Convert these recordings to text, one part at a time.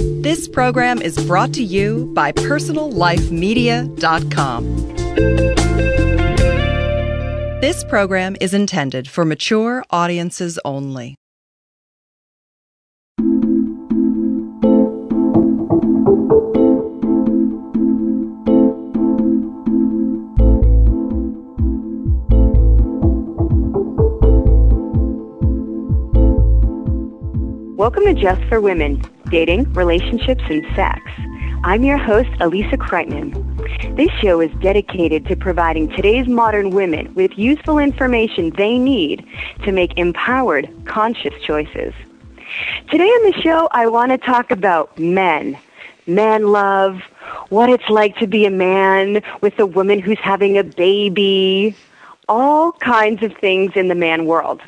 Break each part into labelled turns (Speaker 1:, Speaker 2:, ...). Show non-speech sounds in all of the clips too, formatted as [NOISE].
Speaker 1: This program is brought to you by PersonalLifeMedia.com. This program is intended for mature audiences only.
Speaker 2: Welcome to Just for Women Dating, Relationships, and Sex. I'm your host, Alissa Kriteman. This show is dedicated to providing today's modern women with useful information they need to make empowered, conscious choices. Today on the show, I want to talk about men, man love, what it's like to be a man with a woman who's having a baby, all kinds of things in the man world.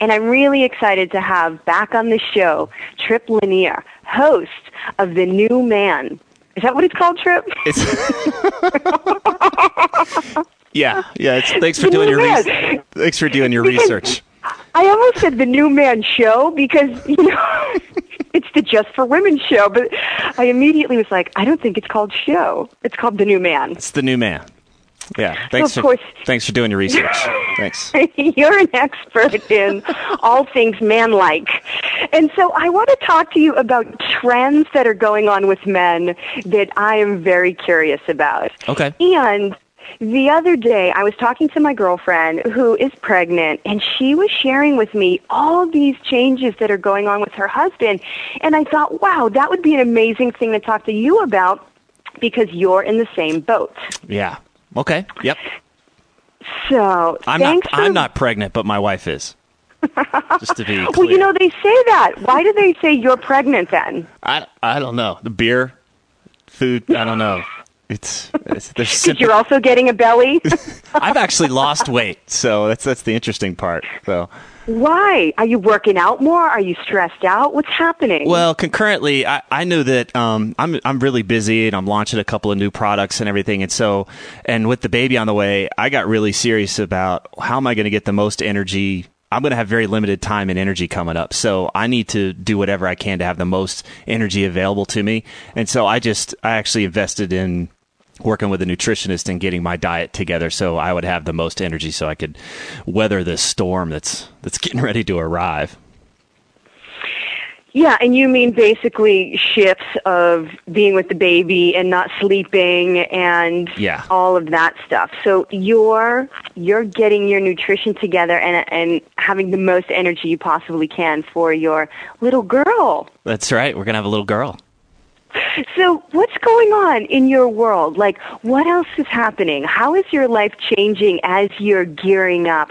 Speaker 2: And I'm really excited to have back on the show Tripp Lanier, host of The New Man. Is that what it's called, Tripp?
Speaker 3: It's [LAUGHS] yeah, yeah. It's, thanks for
Speaker 2: The
Speaker 3: doing your res- thanks for doing your
Speaker 2: Because-
Speaker 3: research.
Speaker 2: I almost said The New Man Show because, you know, [LAUGHS] it's the Just for Women show, but I immediately was like, I don't think it's called show. It's called The New Man.
Speaker 3: It's the new man. Yeah, thanks
Speaker 2: of
Speaker 3: for
Speaker 2: course-
Speaker 3: thanks for doing your research. [LAUGHS] Thanks.
Speaker 2: You're an expert in all things man-like. And so I want to talk to you about trends that are going on with men that I am very curious about.
Speaker 3: Okay.
Speaker 2: And the other day, I was talking to my girlfriend who is pregnant, and she was sharing with me all these changes that are going on with her husband. And I thought, wow, that would be an amazing thing to talk to you about because you're in the same boat.
Speaker 3: Yeah. Okay. Yep.
Speaker 2: So
Speaker 3: I'm not
Speaker 2: for
Speaker 3: I'm not pregnant, but my wife is. [LAUGHS] Just to be clear.
Speaker 2: Well, you know, they say that. Why do they say you're pregnant then?
Speaker 3: I, I don't know. The beer, food, I don't know. It's, it's there's
Speaker 2: Because
Speaker 3: simple,
Speaker 2: you're also getting a belly? [LAUGHS]
Speaker 3: I've actually lost weight, so that's that's the interesting part. So,
Speaker 2: Why? Are you working out more? Are you stressed out? What's happening?
Speaker 3: well, concurrently, I, I knew that um, I'm I'm really busy and I'm launching a couple of new products and everything, and so and with the baby on the way, I got really serious about how am I going to get the most energy. I'm going to have very limited time and energy coming up, so I need to do whatever I can to have the most energy available to me. And so I just I actually invested in working with a nutritionist and getting my diet together so I would have the most energy so I could weather this storm that's that's [LAUGHS] getting ready to arrive.
Speaker 2: yeah, and you mean basically shifts of being with the baby and not sleeping and
Speaker 3: Yeah.
Speaker 2: all of that stuff. So you're you're getting your nutrition together and and having the most energy you possibly can for your little girl.
Speaker 3: That's right. We're going to have a little girl.
Speaker 2: So, what's going on in your world? Like, what else is happening? How is your life changing as you're gearing up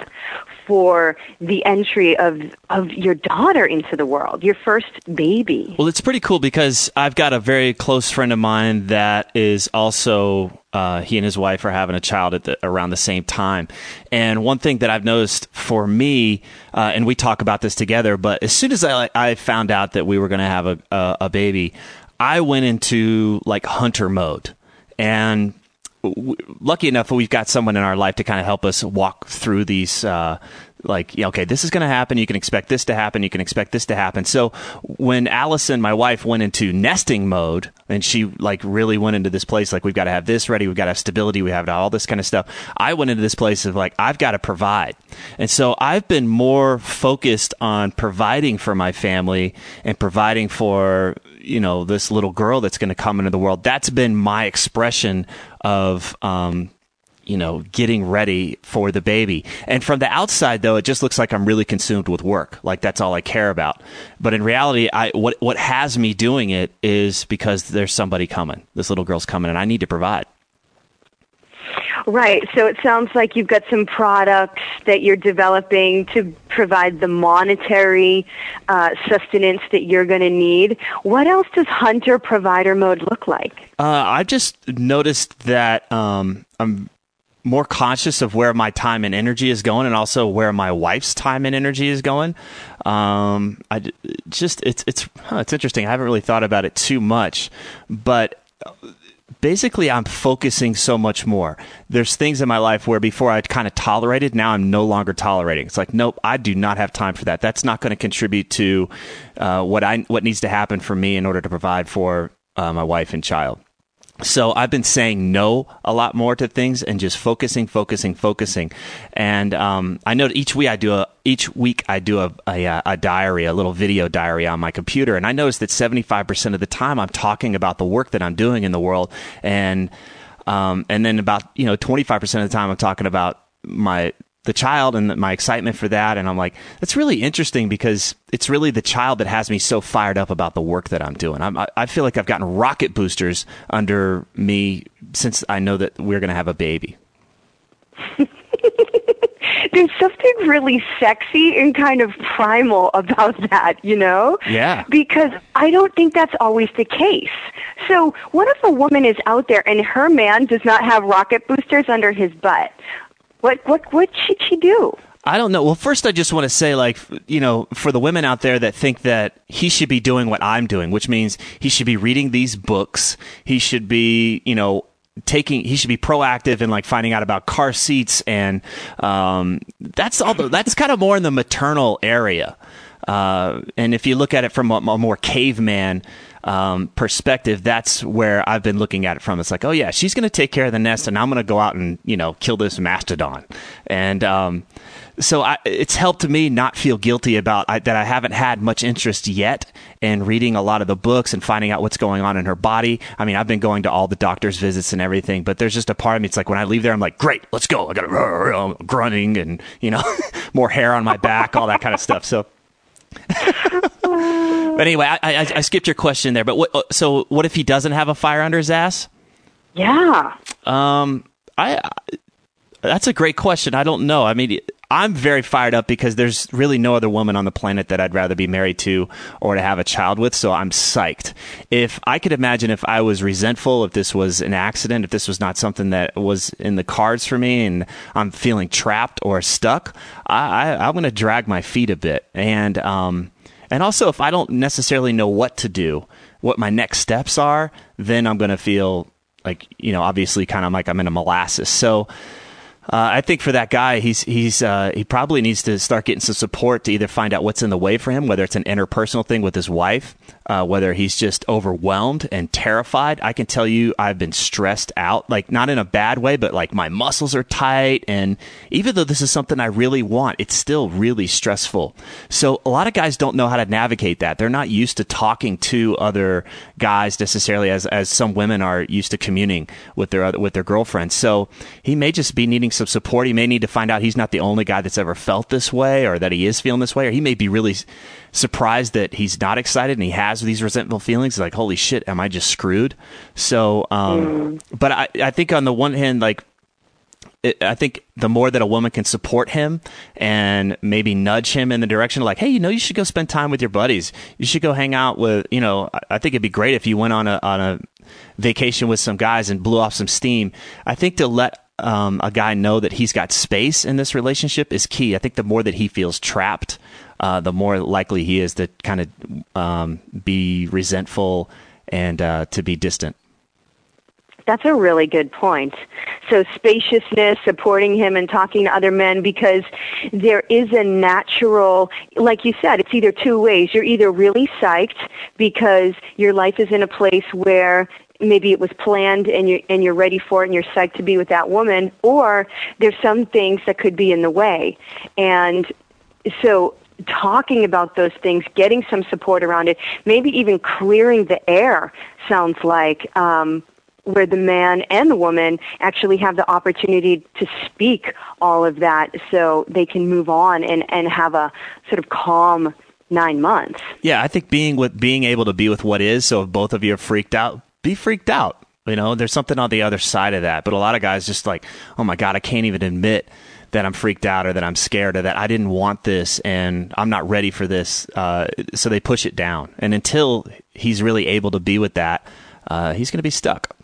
Speaker 2: for the entry of of your daughter into the world, your first baby?
Speaker 3: Well, it's pretty cool because I've got a very close friend of mine that is also uh, he and his wife are having a child at the, around the same time. And one thing that I've noticed for me, uh, and we talk about this together, but as soon as I I found out that we were going to have a, a a baby, I went into like hunter mode. And w- lucky enough we've got someone in our life to kind of help us walk through these uh, like okay this is going to happen. You can expect this to happen. You can expect this to happen. So when allison my wife went into nesting mode and she like really went into this place like we've got to have this ready we've got to have stability we have all this kind of stuff i went into this place of like i've got to provide. And so i've been more focused on providing for my family and providing for you know this little girl that's going to come into the world. That's been my expression of um you know getting ready for the baby. And from the outside though it just looks like i'm really consumed with work. Like that's all i care about. But in reality i what what has me doing it is because there's somebody coming. This little girl's coming and i need to provide
Speaker 2: Right. So it sounds like you've got some products that you're developing to provide the monetary uh, sustenance that you're going to need. What else does hunter provider mode look like?
Speaker 3: Uh, I just noticed that um, I'm more conscious of where my time and energy is going, and also where my wife's time and energy is going. Um, I just it's it's huh, it's interesting. I haven't really thought about it too much, but basically I'm focusing so much more. There's things in my life where before I kind of tolerated, now I'm no longer tolerating. It's like, nope, I do not have time for that. That's not going to contribute to uh, what I what needs to happen for me in order to provide for uh, my wife and child. So I've been saying no a lot more to things and just focusing, focusing, focusing. And um, I know each week I do a each week I do a, a, a diary, a little video diary on my computer, and I notice that seventy five percent of the time I'm talking about the work that I'm doing in the world, and um, and then about you know twenty five percent of the time I'm talking about my the child and my excitement for that. And I'm like, that's really interesting because it's really the child that has me so fired up about the work that I'm doing. I'm, I feel like I've gotten rocket boosters under me since I know that we're going to have a baby. [LAUGHS]
Speaker 2: There's something really sexy and kind of primal about that, you know?
Speaker 3: Yeah.
Speaker 2: Because I don't think that's always the case. So, what if a woman is out there and her man does not have rocket boosters under his butt? What what what should she do?
Speaker 3: I don't know. Well, first, I just want to say, like, you know, for the women out there that think that he should be doing what I'm doing, which means he should be reading these books. He should be, you know, taking he should be proactive in like finding out about car seats and um, that's all the, that's kind of more in the maternal area uh, and if you look at it from a, a more caveman um, perspective, that's where I've been looking at it from. It's like, oh yeah, she's going to take care of the nest, and I'm going to go out and you know kill this mastodon, and um, so I, it's helped me not feel guilty about I, that I haven't had much interest yet in reading a lot of the books and finding out what's going on in her body. I mean, I've been going to all the doctor's visits and everything, but there's just a part of me. It's like when I leave there, I'm like, great, let's go. I got [LAUGHS] grunting and you know [LAUGHS] more hair on my back, all that kind of stuff. So but anyway, I, I, I, skipped your question there. But what, so what if he doesn't have a fire under his ass?
Speaker 2: Yeah.
Speaker 3: Um, I, I that's a great question. I don't know. I mean, I'm very fired up because there's really no other woman on the planet that I'd rather be married to or to have a child with. So I'm psyched. If I could imagine if I was resentful, if this was an accident, if this was not something that was in the cards for me and I'm feeling trapped or stuck, I, I, am going to drag my feet a bit. And, um, and also if I don't necessarily know what to do, what my next steps are, then I'm going to feel like, you know, obviously kind of like I'm in a molasses. So, uh, I think for that guy, he's he's uh, he probably needs to start getting some support to either find out what's in the way for him, whether it's an interpersonal thing with his wife, uh, whether he's just overwhelmed and terrified. I can tell you, I've been stressed out, like not in a bad way, but like my muscles are tight, and even though this is something I really want, it's still really stressful. So a lot of guys don't know how to navigate that. They're not used to talking to other guys necessarily, as as some women are used to communing with their with their girlfriends. So he may just be needing some support. He may need to find out he's not the only guy that's ever felt this way or that he is feeling this way, or he may be really surprised that he's not excited and he has these resentful feelings. Like, holy shit, am I just screwed? So, um, mm. but I, I think on the one hand, like, I think the more that a woman can support him and maybe nudge him in the direction of like, hey, you know, you should go spend time with your buddies. You should go hang out with, you know, I think it'd be great if you went on a on a vacation with some guys and blew off some steam. I think to let um, a guy know that he's got space in this relationship is key. I think the more that he feels trapped, uh, the more likely he is to kind of um, be resentful and uh, to be distant.
Speaker 2: That's a really good point. So spaciousness, supporting him and talking to other men because there is a natural, like you said, it's either two ways. You're either really psyched because your life is in a place where maybe it was planned and you're and you're ready for it and you're psyched to be with that woman or there's some things that could be in the way and so talking about those things getting some support around it maybe even clearing the air sounds like um where the man and the woman actually have the opportunity to speak all of that so they can move on and, and have a sort of calm nine months.
Speaker 3: Yeah, I think being with being able to be with what is, so if both of you are freaked out, be freaked out. You know, there's something on the other side of that. But a lot of guys just like, oh my God, I can't even admit that I'm freaked out or that I'm scared or that I didn't want this and I'm not ready for this. Uh, so they push it down. And until he's really able to be with that, uh, he's going to be stuck.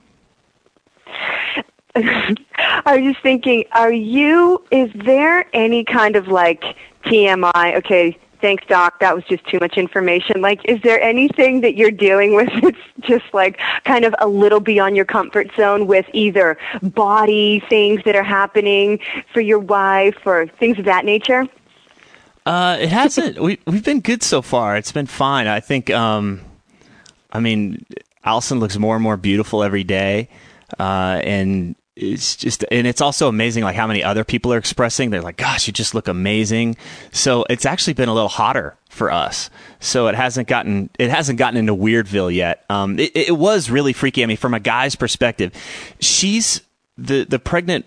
Speaker 3: [LAUGHS]
Speaker 2: I was just thinking, are you, is there any kind of like TMI? Okay, thanks, doc. That was just too much information. Like, is there anything that you're dealing with [LAUGHS] that's just like kind of a little beyond your comfort zone with either body things that are happening for your wife or things of that nature?
Speaker 3: Uh, it hasn't. we we've been good so far. It's been fine. I think. Um, I mean, Allison looks more and more beautiful every day, uh, and it's just and it's also amazing like how many other people are expressing. They're like gosh you just look amazing. So it's actually been a little hotter for us. So it hasn't gotten it hasn't gotten into weirdville yet. Um, it, it was really freaky. I mean from a guy's perspective she's the the pregnant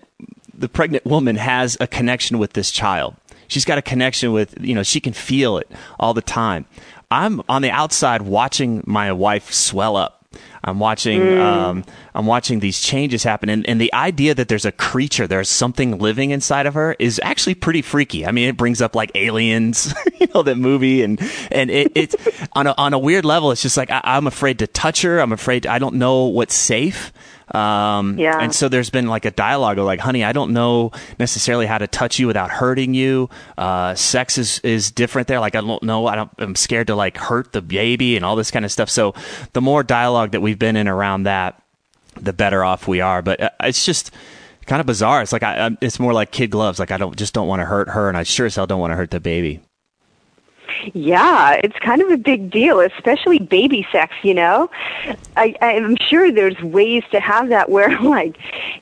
Speaker 3: the pregnant woman has a connection with this child. She's got a connection with you know she can feel it all the time. I'm on the outside watching my wife swell up I'm watching mm. um, I'm watching these changes happen, and, and the idea that there's a creature, there's something living inside of her, is actually pretty freaky. I mean, it brings up like aliens, [LAUGHS] you know, that movie, and and it, it's on a on a weird level. It's just like I, I'm afraid to touch her. I'm afraid I don't know what's safe. Um, yeah. And so there's been like a dialogue of like, honey, I don't know necessarily how to touch you without hurting you. Uh, sex is, is different there. Like, I don't know. I don't, I'm scared to like hurt the baby and all this kind of stuff. So the more dialogue that we've been in around that, the better off we are. But uh, it's just, kind of bizarre. It's like I, it's more like kid gloves. Like I don't just don't want to hurt her, and I sure as hell don't want to hurt the baby.
Speaker 2: Yeah, it's kind of a big deal, especially baby sex, you know? I, I'm sure there's ways to have that where [LAUGHS] like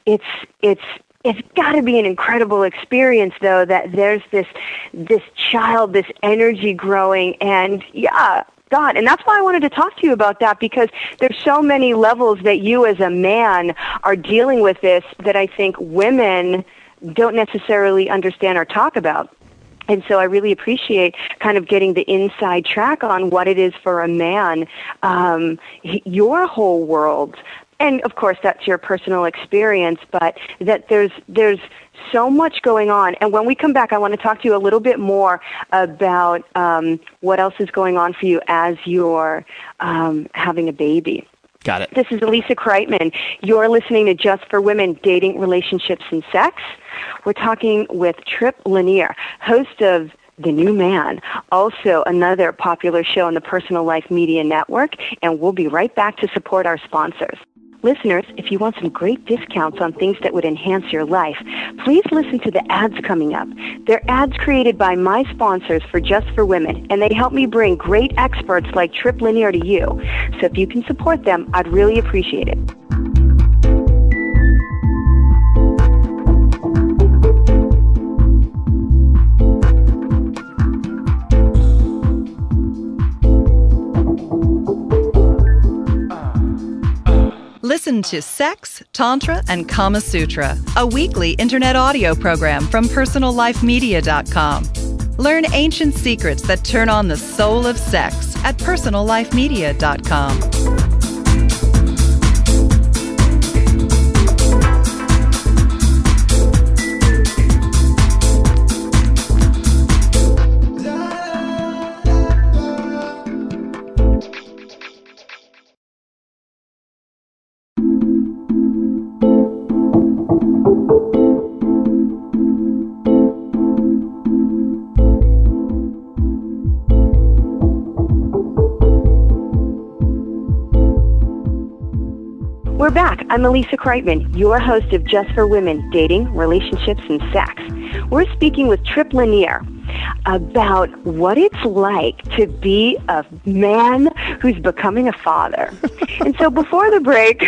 Speaker 2: it's it's it's got to be an incredible experience though that there's this this child this energy growing and yeah God. And that's why I wanted to talk to you about that because there's so many levels that you as a man are dealing with this that I think women don't necessarily understand or talk about. And so I really appreciate kind of getting the inside track on what it is for a man, um, your whole world. And of course, that's your personal experience, but that there's, there's so much going on. And when we come back, I want to talk to you a little bit more about um, what else is going on for you as you're um, having a baby.
Speaker 3: Got it.
Speaker 2: This is Alissa Kriteman. You're listening to Just for Women Dating, Relationships, and Sex. We're talking with Tripp Lanier, host of the New Man, also another popular show on the Personal Life Media Network, and we'll be right back to support our sponsors. Listeners, if you want some great discounts on things that would enhance your life, please listen to the ads coming up. They're ads created by my sponsors for Just for Women, and they help me bring great experts like Tripp Lanier to you. So if you can support them, I'd really appreciate it.
Speaker 1: Listen to Sex, Tantra, and Kama Sutra, a weekly internet audio program from PersonalLifeMedia.com. Learn ancient secrets that turn on the soul of sex at PersonalLifeMedia.com.
Speaker 2: We're back. I'm Alissa Kriteman, your host of Just for Women, Dating, Relationships, and Sex. We're speaking with Tripp Lanier about what it's like to be a man who's becoming a father. [LAUGHS] and so before the break,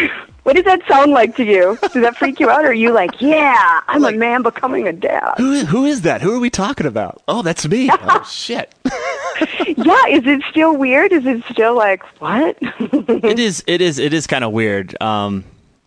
Speaker 2: what does that sound like to you? Does that freak you out? Or are you like, yeah, I'm like, a man becoming a dad?
Speaker 3: Who is, who is that? Who are we talking about? Oh, that's me. [LAUGHS] oh, shit. [LAUGHS] [LAUGHS]
Speaker 2: yeah, is it still weird? Is it still like what? [LAUGHS]
Speaker 3: it is. It is. It is kind of weird. Um,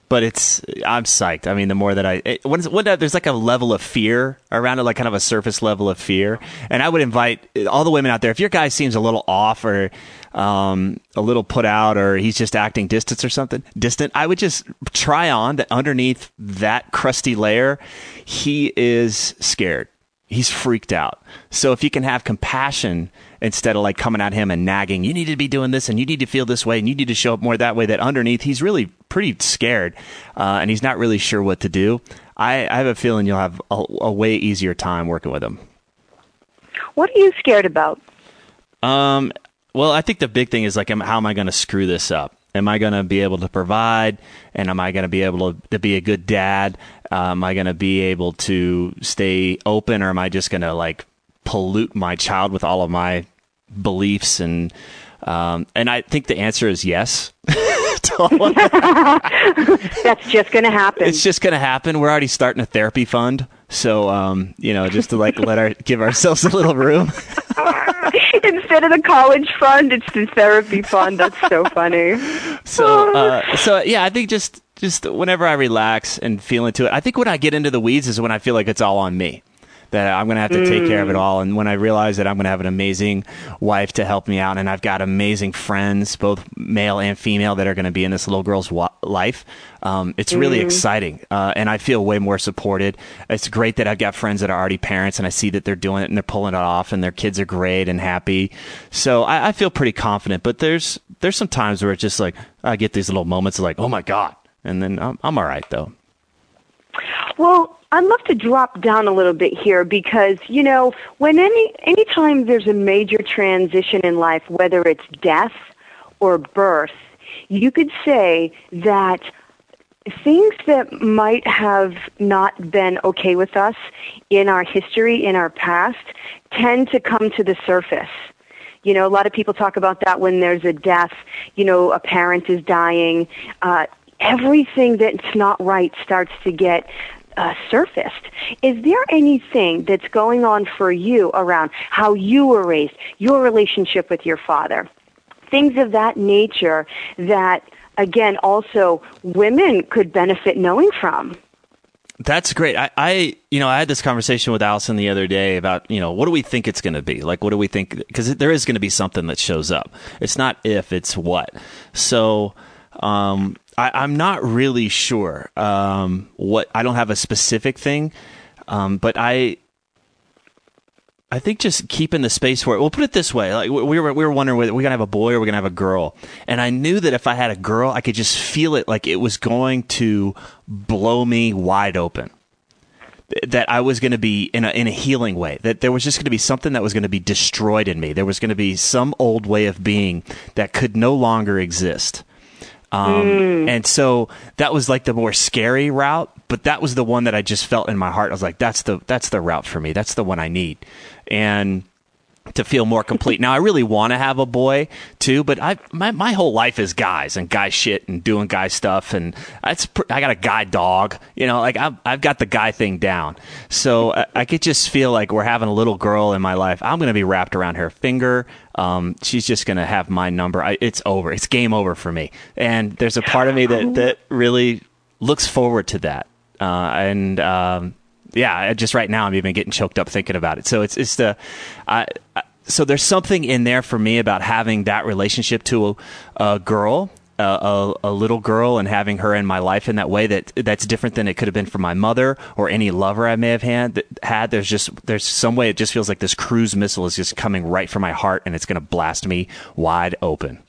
Speaker 3: but it's I'm psyched. I mean, the more that I it, when, when there's like a level of fear around it, like kind of a surface level of fear. And I would invite all the women out there. If your guy seems a little off or um, a little put out, or he's just acting distant or something distant, I would just try on that underneath that crusty layer, he is scared he's freaked out. So if you can have compassion instead of like coming at him and nagging, you need to be doing this and you need to feel this way and you need to show up more that way, that underneath he's really pretty scared uh, and he's not really sure what to do. I, I have a feeling you'll have a, a, way easier time working with him.
Speaker 2: What are you scared about?
Speaker 3: Um, well, I think the big thing is like, how am I going to screw this up? Am I going to be able to provide? And am I going to be able to, to be a good dad? Uh, am I going to be able to stay open, or am I just going to like pollute my child with all of my beliefs and um, and I think the answer is yes. [LAUGHS] [LAUGHS]
Speaker 2: That's just going to happen.
Speaker 3: It's just going to happen. We're already starting a therapy fund, so um, you know, just to like let our give ourselves a little room. [LAUGHS]
Speaker 2: Instead of the college fund, it's the therapy fund. That's so funny.
Speaker 3: So, uh, so yeah, I think just just whenever I relax and feel into it, I think when I get into the weeds is when I feel like it's all on me that I'm going to have to take care of it mm. all. And when I realize that I'm going to have an amazing wife to help me out, and I've got amazing friends, both male and female, that are going to be in this little girl's wa- life, um, it's really mm. exciting. Uh, and I feel way more supported. It's great that I've got friends that are already parents, and I see that they're doing it and they're pulling it off, and their kids are great and happy. So I, I feel pretty confident. But there's there's some times where it's just like I get these little moments of like, oh my god, and then I'm, I'm all right though.
Speaker 2: Well, I'd love to drop down a little bit here because, you know, when any anytime there's a major transition in life, whether it's death or birth, you could say that things that might have not been okay with us in our history, in our past, tend to come to the surface. You know, a lot of people talk about that when there's a death, you know, a parent is dying. Uh, everything that's not right starts to get uh, surfaced. Is there anything that's going on for you around how you were raised, your relationship with your father, things of that nature that, again, also women could benefit knowing from?
Speaker 3: That's great. I, I, you know, I had this conversation with Allison the other day about, you know, what do we think it's going to be? Like, what do we think? Because there is going to be something that shows up. It's not if, it's what. So, um, I, am not really sure um, what. I don't have a specific thing, um, but I. I think just keeping the space for it. We'll put it this way: like we were, we were wondering whether we're gonna have a boy or we're gonna have a girl, and I knew that if I had a girl, I could just feel it like it was going to blow me wide open that I was going to be in a in a healing way. That there was just going to be something that was going to be destroyed in me. There was going to be some old way of being that could no longer exist. Um, mm. And so that was like the more scary route, but that was the one that I just felt in my heart. I was like, that's the that's the route for me. That's the one I need. And to feel more complete. now I really want to have a boy too, but I my my whole life is guys and guy shit and doing guy stuff and that's I got a guy dog, you know, like I've I've got the guy thing down. So I, I could just feel like we're having a little girl in my life. I'm to be wrapped around her finger. Um, she's just to have my number. I, it's over. It's game over for me. And there's a part of me that that really looks forward to that. Uh, and um, yeah, just right now I'm even getting choked up thinking about it. So it's it's the, so there's something in there for me about having that relationship to a, a girl. A, a, little girl and having her in my life in that way that that's different than it could have been for my mother or any lover I may have had. Had there's just there's some way it just feels like this cruise missile is just coming right for my heart and it's going to blast me wide open.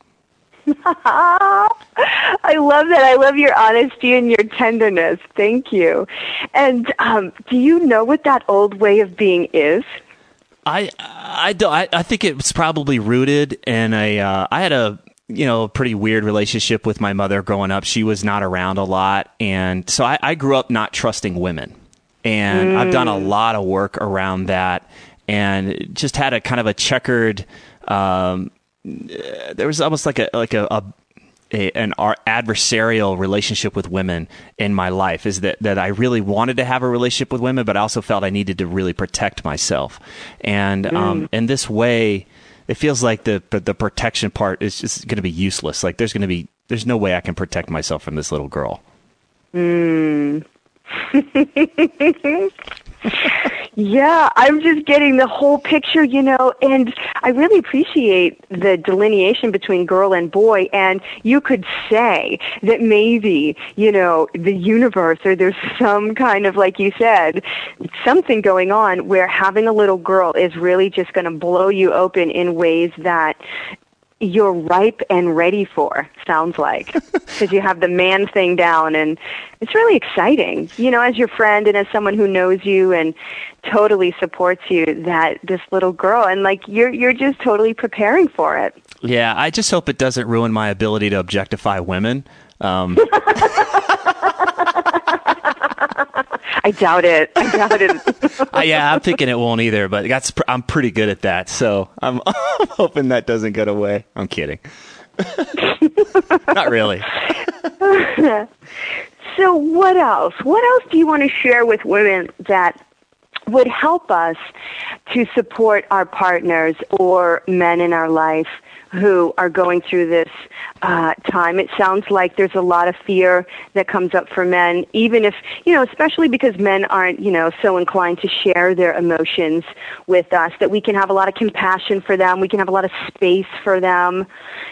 Speaker 3: [LAUGHS]
Speaker 2: I love that. I love your honesty and your tenderness. Thank you. And um, do you know what that old way of being is?
Speaker 3: I I don't. I, I think it's probably rooted in a. Uh, I had a you know a pretty weird relationship with my mother growing up. She was not around a lot, and so I, I grew up not trusting women. And mm. I've done a mm. lot of work around that, and just had a kind of a checkered um, there was almost like a like a, a, a an adversarial relationship with women in my life is that that I really wanted to have a relationship with women, but I also felt I needed to really protect myself, and mm. um, in this way, it feels like the the protection part is just going to be useless. Like there's going to be there's no way I can protect myself from this little girl.
Speaker 2: Mm. [LAUGHS] yeah, I'm just getting the whole picture, you know, and I really appreciate the delineation between girl and boy. And you could say that maybe, you know, the universe or there's [LAUGHS] some kind of, like you said, something going on where having a little girl is really just going to blow you open in ways that you're ripe and ready for, sounds like. [LAUGHS] Because you have the man thing down and it's really exciting. You know, as your friend and as someone who knows you and totally supports you, that this little girl and like you're you're just totally preparing for it.
Speaker 3: Yeah, I just hope it doesn't ruin my ability to objectify women. Um, [LAUGHS] [LAUGHS]
Speaker 2: I doubt it. I doubt it. [LAUGHS]
Speaker 3: uh, yeah, I'm thinking it won't either, but that's I'm pretty good at that. So I'm, [LAUGHS] I'm hoping that doesn't get away. I'm kidding. [LAUGHS] Not really.
Speaker 2: so what else? What else do you want to share with women that would help us to support our partners or men in our life who are going through this uh, time. It sounds like there's a lot of fear that comes up for men, even if, you know, especially because men aren't, you know, so inclined to share their emotions with us, that we can have a lot of compassion for them. We can have a lot of space for them.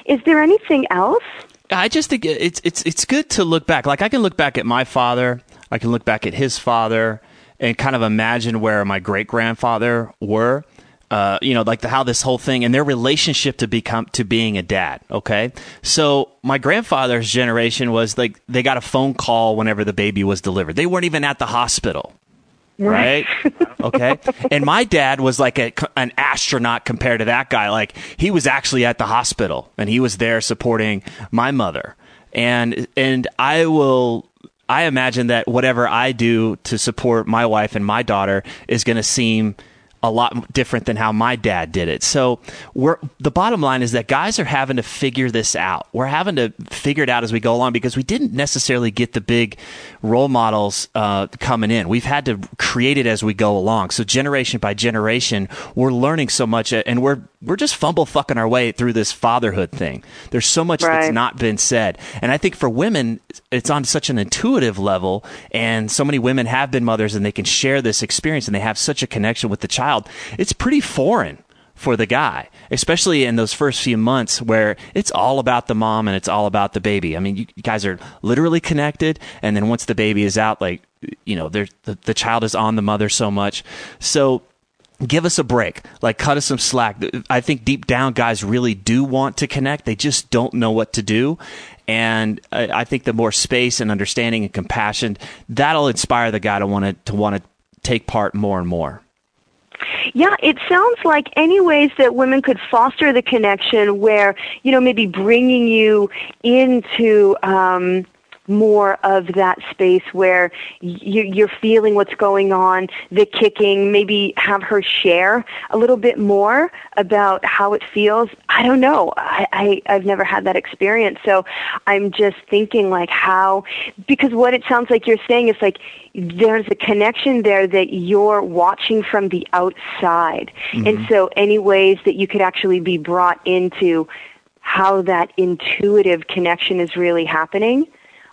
Speaker 2: Is there anything else?
Speaker 3: I just think it's it's it's good to look back. Like I can look back at my father, I can look back at his father, and kind of imagine where my great grandfather were uh, you know, like the, how this whole thing and their relationship to become to being a dad. Okay, so my grandfather's generation was like they got a phone call whenever the baby was delivered. They weren't even at the hospital. Right. okay. And my dad was like a, an astronaut compared to that guy. Like he was actually at the hospital and he was there supporting my mother. And and I will I imagine that whatever I do to support my wife and my daughter is going to seem a lot different than how my dad did it. So we're the bottom line is that guys are having to figure this out. We're having to figure it out as we go along because we didn't necessarily get the big role models uh, coming in. We've had to create it as we go along. So generation by generation, we're learning so much, uh, and we're we're just fumble fucking our way through this fatherhood thing. There's so much right. that's not been said. And I think for women, it's on such an intuitive level. And so many women have been mothers and they can share this experience and they have such a connection with the child. It's pretty foreign for the guy, especially in those first few months where it's all about the mom and it's all about the baby. I mean, you guys are literally connected. And then once the baby is out, like, you know, the, the child is on the mother so much. So give us a break like cut us some slack i think deep down guys really do want to connect they just don't know what to do and i think the more space and understanding and compassion that'll inspire the guy to want to to want to take part more and more
Speaker 2: yeah, it sounds like any ways that women could foster the connection where, you know, maybe bringing you into um, more of that space where you're feeling what's going on, the kicking, maybe have her share a little bit more about how it feels. I don't know. I, I, I've never had that experience. So I'm just thinking like how, because what it sounds like you're saying is like there's a connection there that you're watching from the outside. Mm-hmm. And so any ways that you could actually be brought into how that intuitive connection is really happening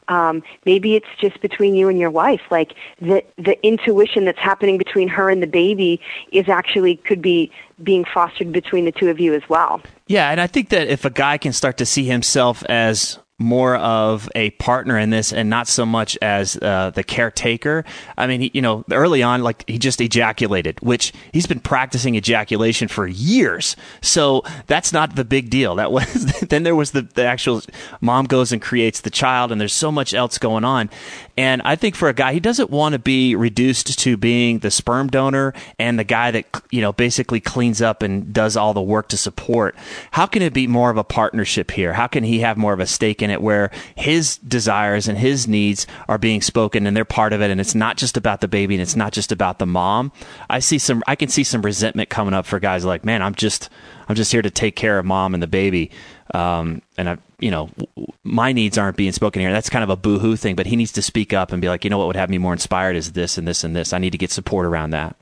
Speaker 2: um, maybe it's just between you and your wife. Like the the intuition that's happening between her and the baby is actually could be being fostered between the two of you as well.
Speaker 3: Yeah, and I think that if a guy can start to see himself as more of a partner in this and not so much as uh, the caretaker. I mean, he, you know, early on, like he just ejaculated, which he's been practicing ejaculation for years. So that's not the big deal. That was [LAUGHS] then there was the, the actual mom goes and creates the child, and there's so much else going on. And I think for a guy, he doesn't want to be reduced to being the sperm donor and the guy that you know basically cleans up and does all the work to support. How can it be more of a partnership here? How can he have more of a stake in it where his desires and his needs are being spoken and they're part of it and it's not just about the baby and it's not just about the mom. I see some I can see some resentment coming up for guys like, man, I'm just I'm just here to take care of mom and the baby. Um, and I, you know, my needs aren't being spoken here. That's kind of a boohoo thing, but he needs to speak up and be like, you know, what would have me more inspired is this and this and this. I need to get support around that.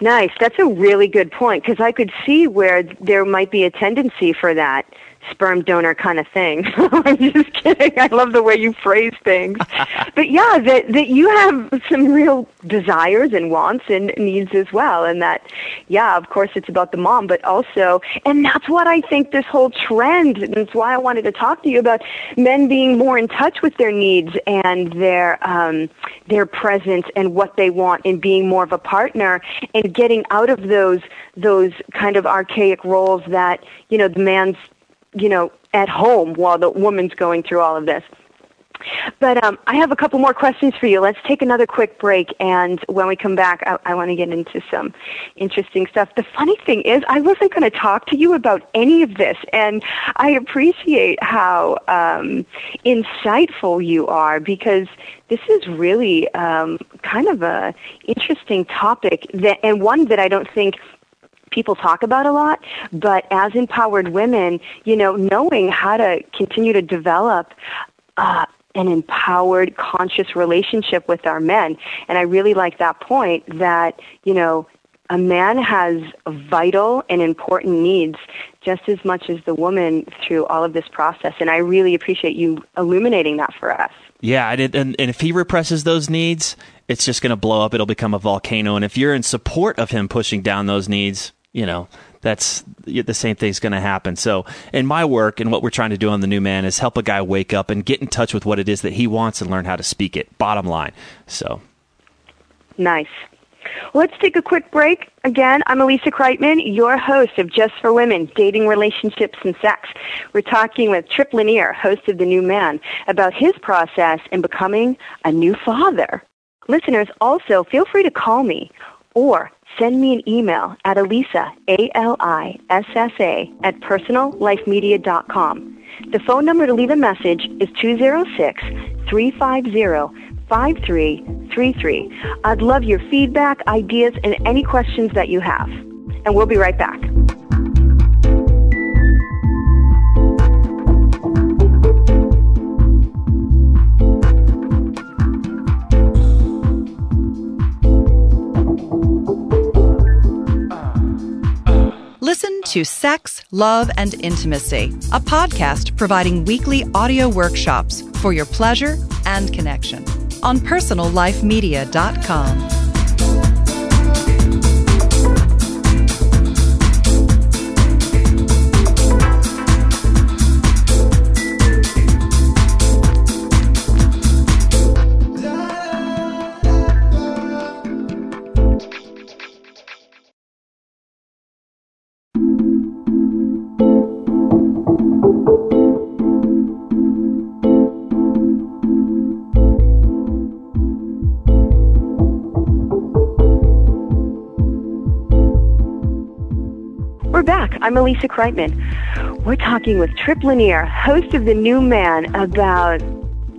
Speaker 2: Nice. That's a really good point because I could see where there might be a tendency for that sperm donor kind of thing. [LAUGHS] I'm just kidding. I love the way you phrase things. [LAUGHS] but yeah, that that you have some real desires and wants and needs as well and that yeah, of course it's about the mom, but also and that's what I think this whole trend and that's why I wanted to talk to you about men being more in touch with their needs and their um their presence and what they want and being more of a partner and getting out of those those kind of archaic roles that, you know, the man's you know, at home while the woman's going through all of this. But um, I have a couple more questions for you. Let's take another quick break, and when we come back, I, I want to get into some interesting stuff. The funny thing is, I wasn't going to talk to you about any of this, and I appreciate how um, insightful you are because this is really um, kind of a interesting topic, that, and one that I don't think people talk about a lot, but as empowered women, you know, knowing how to continue to develop uh, an empowered, conscious relationship with our men. And I really like that point that, you know, a man has vital and important needs just as much as the woman through all of this process. And I really appreciate you illuminating that for us.
Speaker 3: Yeah, and, and, and if he represses those needs, it's just going to blow up. It'll become a volcano. And if you're in support of him pushing down those needs, you know, that's the same thing's going to happen. So, in my work and what we're trying to do on the new man is help a guy wake up and get in touch with what it is that he wants and learn how to speak it. Bottom line. So,
Speaker 2: nice. Let's take a quick break. Again, I'm Alissa Kriteman, your host of Just for Women, Dating, Relationships, and Sex. We're talking with Tripp Lanier, host of The New Man, about his process in becoming a new father. Listeners, also feel free to call me or send me an email at Alissa, A-L-I-S-S-A, at personallifemedia.com. The phone number to leave a message is 206-350-5333. I'd love your feedback, ideas, and any questions that you have. And we'll be right back.
Speaker 1: To Sex, Love, and Intimacy, a podcast providing weekly audio workshops for your pleasure and connection on personallifemedia.com.
Speaker 2: I'm Alissa Kriteman. We're talking with Tripp Lanier, host of The New Man, about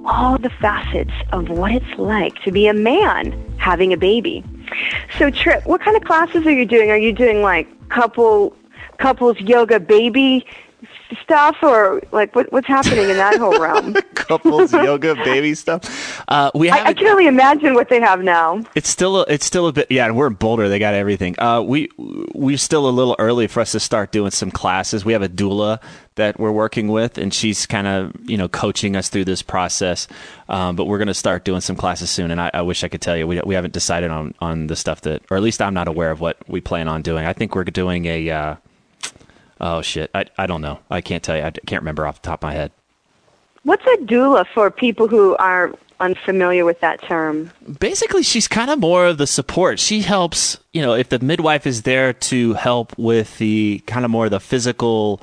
Speaker 2: all the facets of what it's like to be a man having a baby. So, Tripp, what kind of classes are you doing? Are you doing like couple couples yoga baby stuff or like what, what's happening in that whole [LAUGHS] realm?
Speaker 3: Couples yoga baby stuff. Uh, we
Speaker 2: I, I, can only imagine what they have now.
Speaker 3: It's still a, it's still a bit yeah. We're in Boulder. They got everything. Uh, we we're still a little early for us to start doing some classes. We have a doula that we're working with, and she's kind of you know coaching us through this process. Um, but we're going to start doing some classes soon, and I, I, wish I could tell you we we haven't decided on on the stuff that, or at least I'm not aware of what we plan on doing. I think we're doing a. Uh, Oh shit, I I don't know. I can't tell you. I can't remember off the top of my head.
Speaker 2: What's a doula for people who are unfamiliar with that term?
Speaker 3: Basically, she's kind of more of the support. She helps, you know, if the midwife is there to help with the kind of more the physical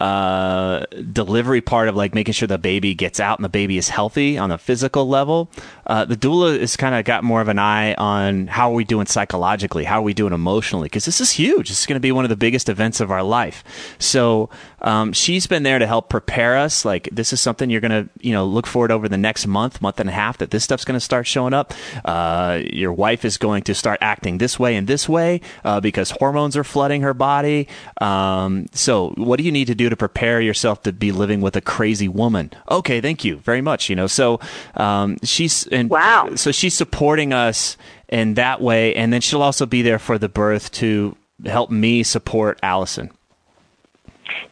Speaker 3: uh, delivery part of like making sure the baby gets out and the baby is healthy on a physical level. Uh, the doula is kind of got more of an eye on how are we doing psychologically, how are we doing emotionally, because this is huge. This is going to be one of the biggest events of our life. So um, she's been there to help prepare us. Like this is something you're going to you know look forward over the next month, month and a half that this stuff's going to start showing up. Uh, your wife is going to start acting this way and this way uh, because hormones are flooding her body. Um, so what do you need to do to prepare yourself to be living with a crazy woman? Okay, thank you very much. You know, so um, she's and
Speaker 2: wow.
Speaker 3: So she's supporting us in that way, and then she'll also be there for the birth to help me support Allison.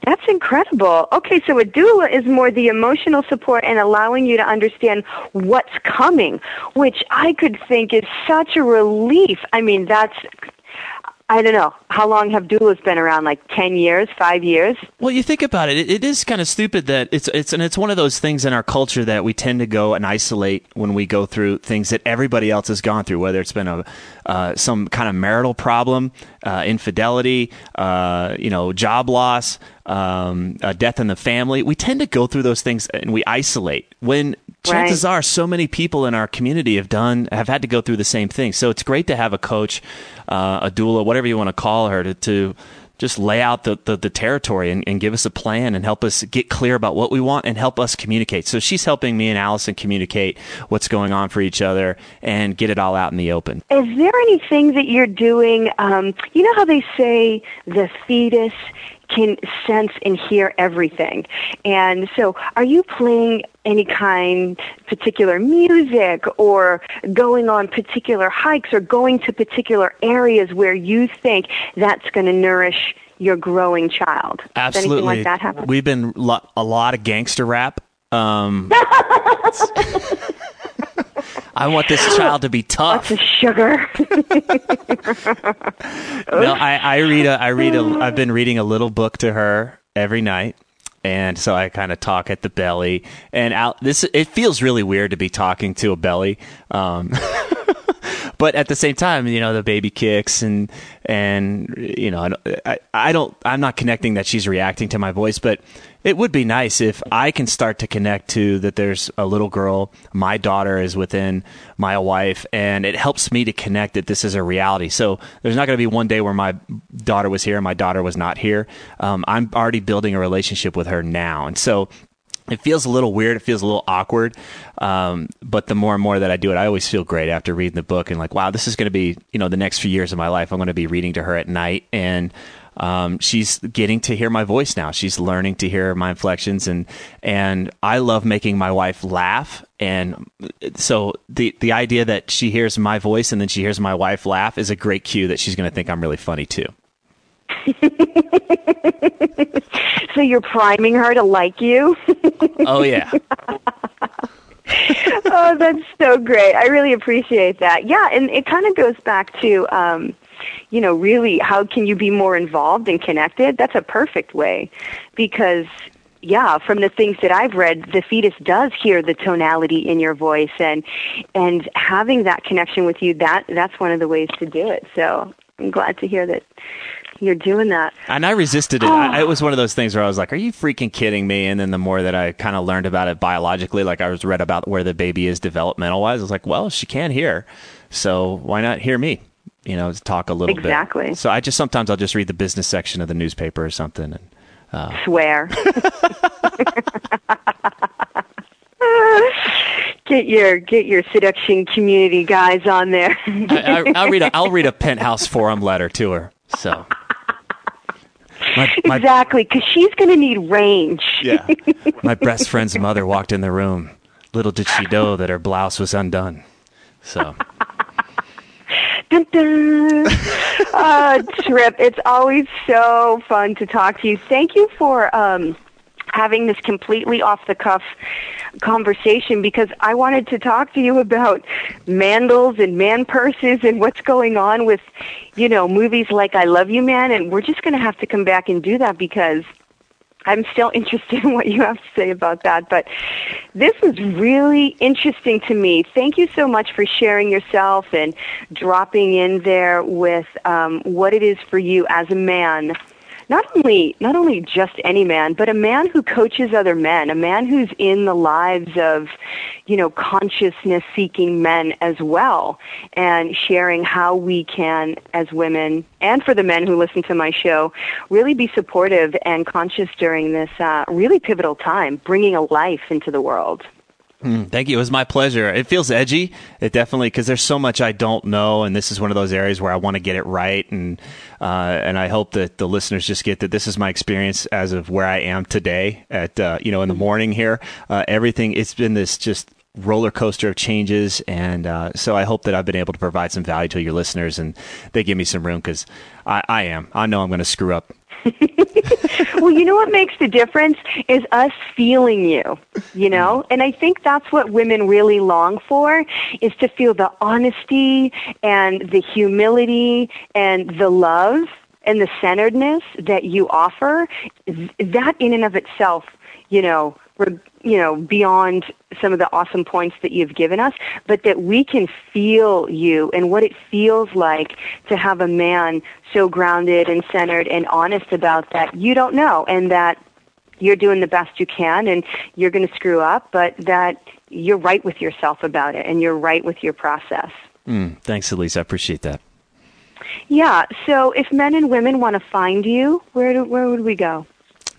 Speaker 2: That's incredible. Okay, so a doula is more the emotional support and allowing you to understand what's coming, which I could think is such a relief. I mean, that's I don't know. How long have doulas been around? Like 10 years, 5 years?
Speaker 3: Well, you think about it, it, it is kind of stupid that it's it's and it's one of those things in our culture that we tend to go and isolate when we go through things that everybody else has gone through, whether it's been a uh, some kind of marital problem, uh, infidelity, uh, you know, job loss, um, death in the family. We tend to go through those things and we isolate. When chances right. are so many people in our community have done have had to go through the same thing so it's great to have a coach uh, a doula whatever you want to call her to, to just lay out the, the, the territory and, and, give us a plan and help us get clear about what we want and help us communicate so she's helping me and allison communicate what's going on for each other and get it all out in the open
Speaker 2: is there anything that you're doing um, you know how they say the fetus can sense and hear everything. And so are you playing any kind particular music or going on particular hikes or going to particular areas where you think that's going to nourish your growing child?
Speaker 3: Absolutely.
Speaker 2: Like?
Speaker 3: We've been lo- a lot of gangster rap. Um, [LAUGHS] I want this child to be [GASPS] tough.
Speaker 2: Lots of sugar. [LAUGHS]
Speaker 3: no, I, I read a, I read a, I've been reading a little book to her every night. And so I kind of talk at the belly, and out this. It feels really weird to be talking to a belly, um, [LAUGHS] but at the same time, you know, the baby kicks, and and you know, I, I don't. I'm not connecting that she's reacting to my voice, but it would be nice if I can start to connect to that there's a little girl, my daughter is within my wife, and it helps me to connect that this is a reality. So there's not going to be one day where my daughter was here and my daughter was not here. Um, I'm already building a relationship with her now. And so it feels a little weird. It feels a little awkward. Um, but the more and more that I do it, I always feel great after reading the book and like, wow, this is going to be, you know, the next few years of my life. I'm going to be reading to her at night and um, she's getting to hear my voice now. She's learning to hear my inflections, and and I love making my wife laugh. And so the the idea that she hears my voice and then she hears my wife laugh is a great cue that she's going to think I'm really funny too. [LAUGHS]
Speaker 2: so you're priming her to like you? [LAUGHS]
Speaker 3: oh yeah. [LAUGHS]
Speaker 2: oh, that's so great. I really appreciate that. Yeah, and it kind of goes back to um you know, really how can you be more involved and connected? That's a perfect way because yeah, from the things that I've read, the fetus does hear the tonality in your voice and and having that connection with you, that that's one of the ways to do it. So I'm glad to hear that you're doing that.
Speaker 3: And I resisted it. Oh. I, it was one of those things where I was like, "Are you freaking kidding me?" And then the more that I kind of learned about it biologically, like I was read about where the baby is developmental wise, I was like, "Well, she can hear, so why not hear me?" You know, talk a little
Speaker 2: exactly.
Speaker 3: bit. Exactly. So I just sometimes I'll just read the business section of the newspaper or something and
Speaker 2: uh, swear. [LAUGHS] get your get your seduction community guys on there.
Speaker 3: I, will read a I'll read a penthouse forum letter to her. So.
Speaker 2: My, my, exactly, because she's going to need range.
Speaker 3: yeah. [LAUGHS] My best friend's mother walked in the room. Little did she know that her blouse was undone. So.
Speaker 2: Dun, dun. [LAUGHS] uh, Tripp, it's always so fun to talk to you. Thank you for um, having this completely off the cuff conversation because I wanted to talk to you about mandals and man purses and what's going on with, you know, movies like I Love You Man. And we're just going to have to come back and do that because I'm still [LAUGHS] interested in what you have to say about that. But this was really interesting to me. Thank you so much for sharing yourself and dropping in there with um, what it is for you as a man not only not only just any man, but a man who coaches other men, a man who's in the lives of, you know, consciousness seeking men as well, and sharing how we can, as women, and for the men who listen to my show, really be supportive and conscious during this uh, really pivotal time, bringing a life into the world.
Speaker 3: Mm, thank you. It was my pleasure. It feels edgy. It definitely because there's so much I don't know, and this is one of those areas where I want to get it right, and uh, and I hope that the listeners just get that this is my experience as of where I am today. At uh, you know in the morning here, uh, everything it's been this just roller coaster of changes, and uh, so I hope that I've been able to provide some value to your listeners, and they give me some room because I, I am. I know I'm going to screw up [LAUGHS]
Speaker 2: well, you know what makes the difference is us feeling you, you know? And I think that's what women really long for is to feel the honesty and the humility and the love and the centeredness that you offer. That in and of itself, you know, you know, beyond some of the awesome points that you've given us, but that we can feel you and what it feels like to have a man so grounded and centered and honest about that you don't know and that you're doing the best you can and you're going to screw up, but that you're right with yourself about it and you're right with your process.
Speaker 3: Mm, thanks, Elise. I appreciate that.
Speaker 2: Yeah. So if men and women want to find you, where do, where would we go?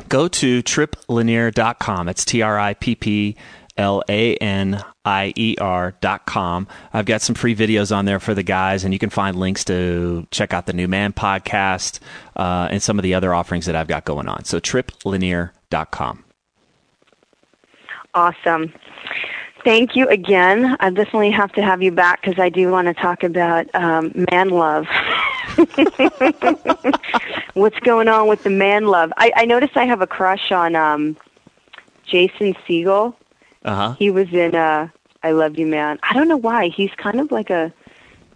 Speaker 3: Go to tripplanier.com. It's T R I P P L A N I E R.com. I've got some free videos on there for the guys, and you can find links to check out the New Man podcast uh, and some of the other offerings that I've got going on. So, tripplanier.com.
Speaker 2: Awesome. Thank you again. I definitely have to have you back because I do want to talk about um, man love. [LAUGHS] What's going on with the man love? I, I noticed I have a crush on um, Jason Segel.
Speaker 3: Uh-huh.
Speaker 2: He was in uh, I Love You Man. I don't know why. He's kind of like a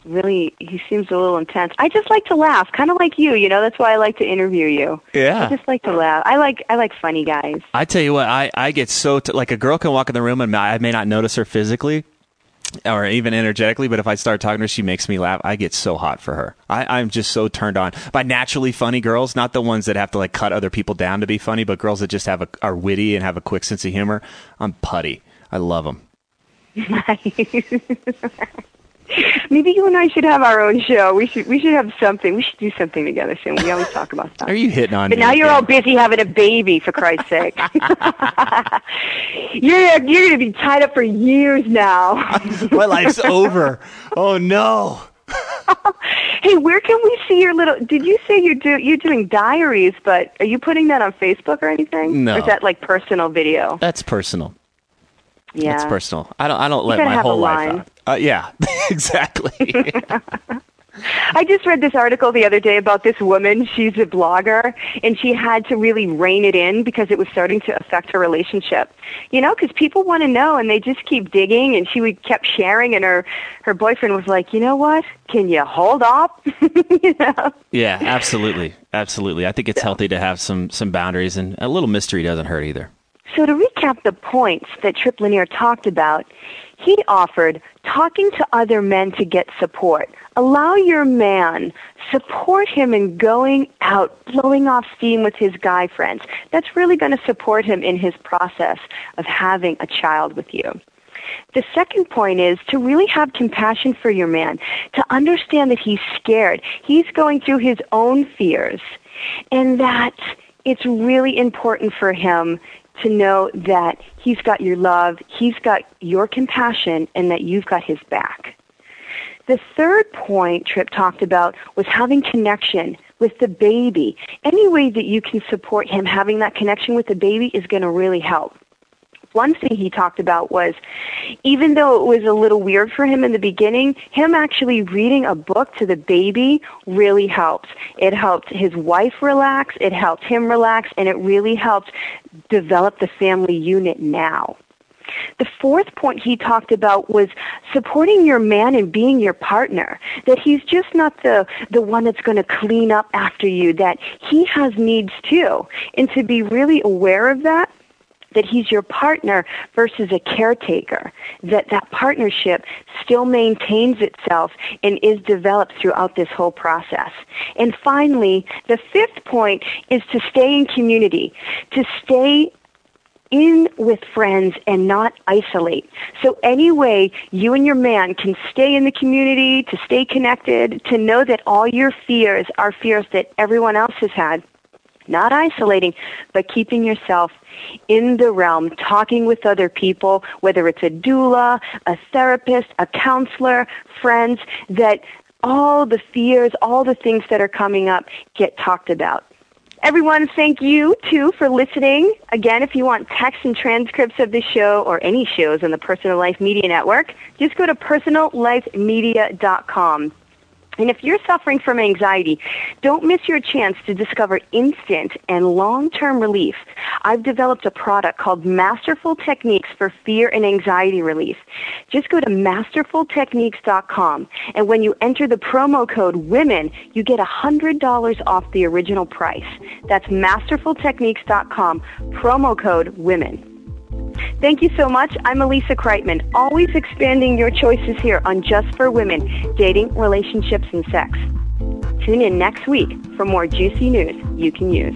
Speaker 2: really he seems a little intense. I just like to laugh, kind of like you, you know. That's why I like to interview you.
Speaker 3: Yeah.
Speaker 2: I just like to laugh. I like I like funny guys.
Speaker 3: I tell you what, I I get so t- like a girl can walk in the room and I may not notice her physically or even energetically, but if I start talking to her, she makes me laugh. I get so hot for her. I, I'm just so turned on by naturally funny girls, not the ones that have to like cut other people down to be funny, but girls that just have a, are witty and have a quick sense of humor. I'm putty. I love them. [LAUGHS]
Speaker 2: Maybe you and I should have our own show. We should we should have something. We should do something together soon. We always talk about stuff.
Speaker 3: Are you hitting on me?
Speaker 2: but now you're
Speaker 3: again?
Speaker 2: all busy having a baby, for Christ's sake. [LAUGHS] [LAUGHS] you're you're going to be tied up for years now. [LAUGHS]
Speaker 3: My life's over. Oh no.
Speaker 2: hey, where can we see your little? Did you say you do you're doing diaries? But are you putting that on Facebook or anything?
Speaker 3: No.
Speaker 2: Or is that like personal video?
Speaker 3: That's personal.
Speaker 2: Yeah.
Speaker 3: That's personal. I don't. I don't let my whole life. Uh, yeah, [LAUGHS] exactly. [LAUGHS]
Speaker 2: I just read this article the other day about this woman. She's a blogger, and she had to really rein it in because it was starting to affect her relationship. You know, because people want to know, and they just keep digging. And she would kept sharing, and her her boyfriend was like, "You know what? Can you hold up?" [LAUGHS] you know.
Speaker 3: yeah, absolutely, absolutely. I think it's healthy to have some some boundaries, and a little mystery doesn't hurt either.
Speaker 2: So to recap the points that Tripp Lanier talked about, he offered talking to other men to get support. Allow your man, support him in going out, blowing off steam with his guy friends. That's really going to support him in his process of having a child with you. The second point is to really have compassion for your man, to understand that he's scared. He's going through his own fears, and that it's really important for him to know that he's got your love, he's got your compassion, and that you've got his back. The third point Tripp talked about was having connection with the baby. Any way that you can support him having that connection with the baby is going to really help. One thing he talked about was even though it was a little weird for him in the beginning, him actually reading a book to the baby really helped. It helped his wife relax, it helped him relax, and it really helped develop the family unit now. The fourth point he talked about was supporting your man and being your partner. That he's just not the, the one that's going to clean up after you, that he has needs too. And to be really aware of that, that he's your partner versus a caretaker, that that partnership still maintains itself and is developed throughout this whole process. And finally, the fifth point is to stay in community, to stay in with friends and not isolate. So any way you and your man can stay in the community, to stay connected, to know that all your fears are fears that everyone else has had, not isolating, but keeping yourself in the realm, talking with other people, whether it's a doula, a therapist, a counselor, friends, that all the fears, all the things that are coming up get talked about. Everyone, thank you too for listening. Again, if you want text and transcripts of the show or any shows on the Personal Life Media Network, just go to personallifemedia.com. And if you're suffering from anxiety, don't miss your chance to discover instant and long-term relief. I've developed a product called Masterful Techniques for Fear and Anxiety Relief. Just go to masterfultechniques.com and when you enter the promo code WOMEN, you get $100 off the original price. That's masterfultechniques.com, promo code WOMEN. Thank you so much. I'm Alissa Kriteman, always expanding your choices here on Just for Women, dating, relationships, and sex. Tune in next week for more juicy news you can use.